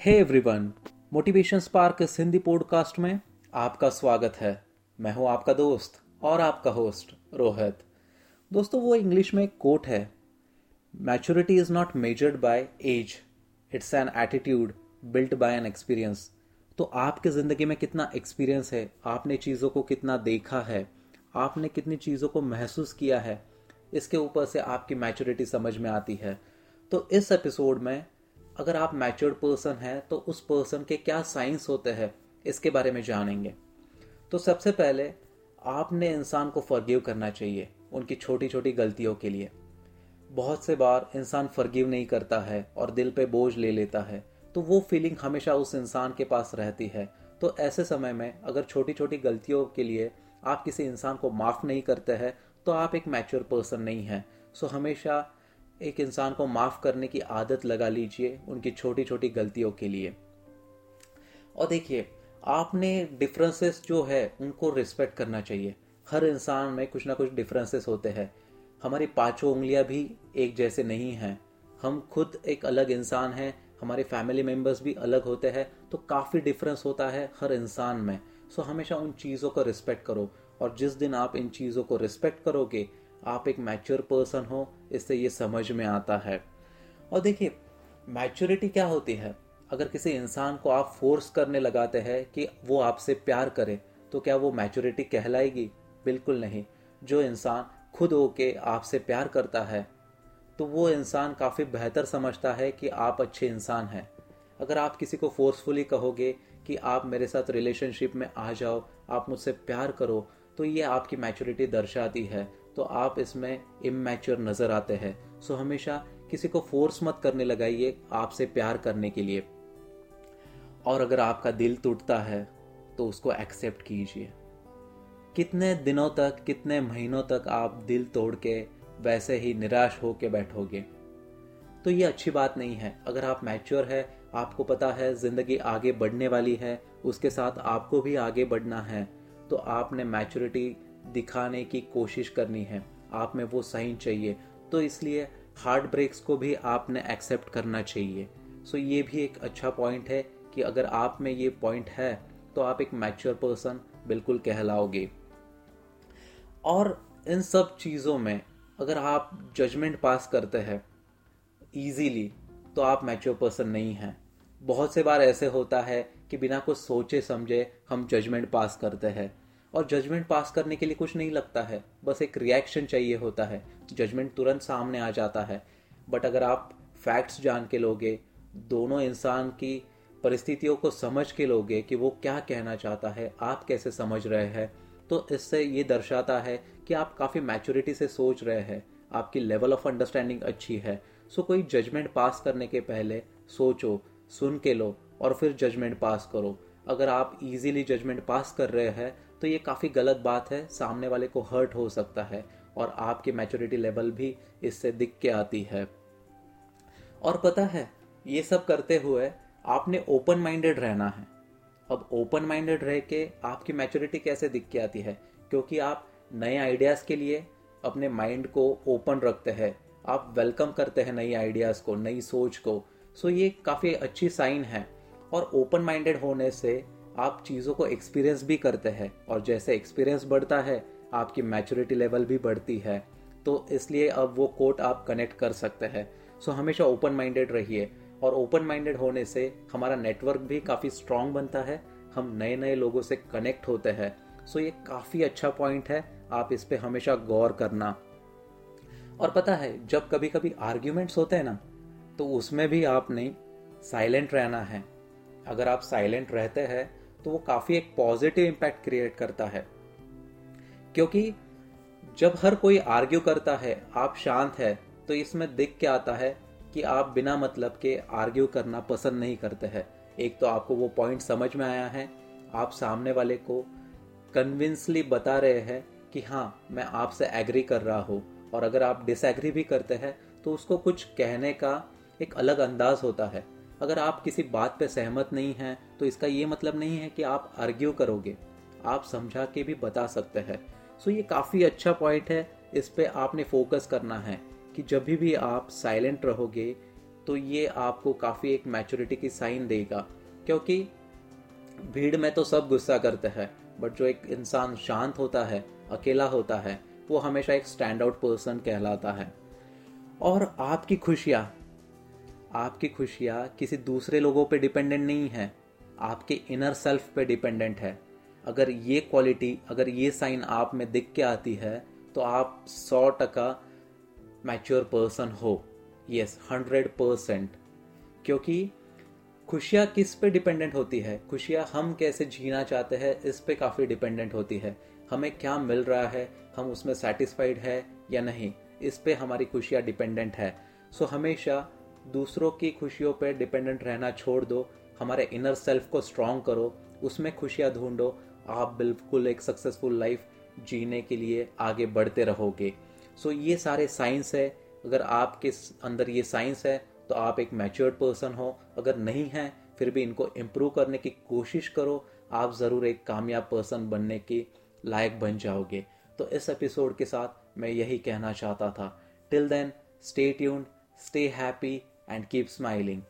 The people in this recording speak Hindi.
Hey everyone motivation spark Hindi podcast में आपका स्वागत है। मैं हूँ आपका दोस्त और आपका होस्ट रोहित दोस्तों, वो इंग्लिश में कोट है maturity is not measured by age it's an attitude built by an experience तो आपके ज़िंदगी में कितना एक्सपीरियंस है, आपने चीज़ों को कितना देखा है, आपने कितनी चीज़ों को महसूस किया है, इसके ऊपर से आपकी मैच्योरिटी समझ में आती है। तो इस एपिसोड में अगर आप मैच्योर्ड पर्सन हैं तो उस पर्सन के क्या साइंस होते हैं, इसके बारे में जानेंगे। तो सबसे पहले, आपने इंसान को फॉरगिव करना चाहिए, उनकी छोटी छोटी गलतियों के लिए। बहुत से बार इंसान फॉरगिव नहीं करता है और दिल पे बोझ ले लेता है तो वो फीलिंग हमेशा उस इंसान के पास रहती है। तो ऐसे समय में, अगर छोटी छोटी गलतियों के लिए आप किसी इंसान को माफ़ नहीं करते हैं तो आप एक मैच्योर पर्सन नहीं हैं। सो हमेशा एक इंसान को माफ़ करने की आदत लगा लीजिए उनकी छोटी छोटी गलतियों के लिए। और देखिए, आपने डिफरेंसेस जो है, उनको रिस्पेक्ट करना चाहिए। हर इंसान में कुछ ना कुछ डिफरेंसेस होते हैं। हमारी पाँचों उंगलियाँ भी एक जैसे नहीं हैं। हम खुद एक अलग इंसान हैं, हमारे फैमिली मेंबर्स भी अलग होते हैं तो काफ़ी डिफरेंस होता है हर इंसान में। सो हमेशा उन चीज़ों का रिस्पेक्ट करो। और जिस दिन आप इन चीज़ों को रिस्पेक्ट करोगे आप एक मैच्योर पर्सन हो, इससे ये समझ में आता है। और देखिए मैच्योरिटी क्या होती है? अगर किसी इंसान को आप फोर्स करने लगाते हैं कि वो आपसे प्यार करे तो क्या वो मैच्योरिटी कहलाएगी? बिल्कुल नहीं। जो इंसान खुद होके आपसे प्यार करता है तो वो इंसान काफ़ी बेहतर समझता है कि आप अच्छे इंसान हैं। अगर आप किसी को फोर्सफुली कहोगे कि आप मेरे साथ रिलेशनशिप में आ जाओ, आप मुझसे प्यार करो तो ये आपकी मैच्योरिटी दर्शाती है। तो आप इसमें इमेच्योर नज़र आते हैं। सो हमेशा किसी को फोर्स मत करने लगाइए आपसे प्यार करने के लिए। और अगर आपका दिल टूटता है तो उसको एक्सेप्ट कीजिए। कितने दिनों तक, कितने महीनों तक आप दिल तोड़ के वैसे ही निराश होके बैठोगे? तो ये अच्छी बात नहीं है। अगर आप मैच्योर है, आपको पता है ज़िंदगी आगे बढ़ने वाली है, उसके साथ आपको भी आगे बढ़ना है तो आपने मैच्योरिटी दिखाने की कोशिश करनी है। आप में वो साइन चाहिए। तो इसलिए हार्ट ब्रेक्स को भी आपने एक्सेप्ट करना चाहिए। सो ये भी एक अच्छा पॉइंट है कि अगर आप में ये पॉइंट है तो आप एक मैच्योर पर्सन बिल्कुल कहलाओगे। और इन सब चीज़ों में अगर आप जजमेंट पास करते हैं इजीली तो आप मैच्योर पर्सन नहीं हैं। बहुत से बार ऐसे होता है कि बिना कुछ सोचे समझे हम जजमेंट पास करते हैं। और जजमेंट पास करने के लिए कुछ नहीं लगता है। बस एक रिएक्शन चाहिए होता है। जजमेंट तुरंत सामने आ जाता है। बट अगर आप फैक्ट्स जान के लोगे, दोनों इंसान की परिस्थितियों को समझ के लोगे कि वो क्या कहना चाहता है, आप कैसे समझ रहे हैं तो इससे ये दर्शाता है कि आप काफ़ी मैच्योरिटी से सोच रहे हैं। आपकी लेवल ऑफ़ अंडरस्टैंडिंग अच्छी है। सो कोई जजमेंट पास करने के पहले सोचो, सुन के लो और फिर जजमेंट पास करो। अगर आप इजीली जजमेंट पास कर रहे हैं तो ये काफ़ी गलत बात है, सामने वाले को हर्ट हो सकता है और आपकी मैच्योरिटी लेवल भी इससे दिख के आती है। और पता है, ये सब करते हुए आपने ओपन माइंडेड रहना है। अब ओपन माइंडेड रह के आपकी मैच्योरिटी कैसे दिख के आती है? क्योंकि आप नए आइडियाज़ के लिए अपने माइंड को ओपन रखते हैं। आप वेलकम करते हैं नई आइडियाज़ को, नई सोच को। सो ये काफ़ी अच्छी साइन है। और ओपन माइंडेड होने से आप चीज़ों को एक्सपीरियंस भी करते हैं और जैसे एक्सपीरियंस बढ़ता है, आपकी मैच्योरिटी लेवल भी बढ़ती है। तो इसलिए अब वो कोट आप कनेक्ट कर सकते हैं। सो हमेशा ओपन माइंडेड रहिए और ओपन माइंडेड होने से हमारा नेटवर्क भी काफ़ी स्ट्रांग बनता है। हम नए नए लोगों से कनेक्ट होते हैं। सो ये काफ़ी अच्छा पॉइंट है, आप इस पर हमेशा गौर करना। और पता है, जब कभी कभी आर्ग्यूमेंट्स होते हैं ना तो उसमें भी आपने साइलेंट रहना है। अगर आप साइलेंट रहते हैं तो वो काफ़ी एक पॉजिटिव इम्पैक्ट क्रिएट करता है। क्योंकि जब हर कोई आर्ग्यू करता है, आप शांत है तो इसमें दिख के आता है कि आप बिना मतलब के आर्ग्यू करना पसंद नहीं करते हैं। एक तो आपको वो पॉइंट समझ में आया है, आप सामने वाले को कन्विंसली बता रहे हैं कि हाँ मैं आपसे एग्री कर रहा हूँ, और अगर आप डिसएग्री भी करते हैं तो उसको कुछ कहने का एक अलग अंदाज होता है। अगर आप किसी बात पे सहमत नहीं हैं तो इसका ये मतलब नहीं है कि आप आर्ग्यू करोगे। आप समझा के भी बता सकते हैं। सो ये काफ़ी अच्छा पॉइंट है। इस पर आपने फोकस करना है कि जब भी आप साइलेंट रहोगे तो तो ये आपको काफ़ी एक मैच्योरिटी की साइन देगा। क्योंकि भीड़ में तो सब गुस्सा करते हैं बट जो एक इंसान शांत होता है, अकेला होता है, वो हमेशा एक स्टैंड आउट पर्सन कहलाता है। और आपकी खुशियाँ आपकी खुशियाँ किसी दूसरे लोगों पे डिपेंडेंट नहीं है। आपके इनर सेल्फ पे डिपेंडेंट है। अगर ये क्वालिटी अगर ये साइन आप में दिख के आती है तो आप सौ टका मैच्योर पर्सन हो। यस हंड्रेड परसेंट क्योंकि खुशियाँ किस पे डिपेंडेंट होती है? खुशियाँ हम कैसे जीना चाहते हैं, इस पे काफ़ी डिपेंडेंट होती है। हमें क्या मिल रहा है? हम उसमें सेटिस्फाइड है या नहीं? इस पे हमारी खुशियाँ डिपेंडेंट है। सो हमेशा दूसरों की खुशियों पर डिपेंडेंट रहना छोड़ दो, हमारे इनर सेल्फ को स्ट्रांग करो, उसमें खुशियाँ ढूंढो, आप बिल्कुल एक सक्सेसफुल लाइफ जीने के लिए आगे बढ़ते रहोगे। सो ये सारे साइंस है। अगर आपके अंदर ये साइंस है तो आप एक मैच्योर्ड पर्सन हो। अगर नहीं है, फिर भी इनको इम्प्रूव करने की कोशिश करो। आप ज़रूर एक कामयाब पर्सन बनने की लायक बन जाओगे। तो इस एपिसोड के साथ मैं यही कहना चाहता था। Till then stay tuned stay happy and keep smiling.